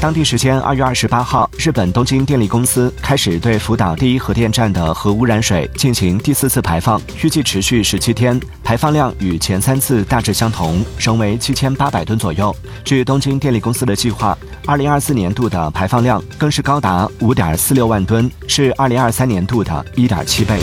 当地时间二月二十八号，日本东京电力公司开始对福岛第一核电站的核污染水进行第四次排放，预计持续十七天，排放量与前三次大致相同，仍为七千八百吨左右。据东京电力公司的计划，二零二四年度的排放量更是高达五点四六万吨，是二零二三年度的一点七倍。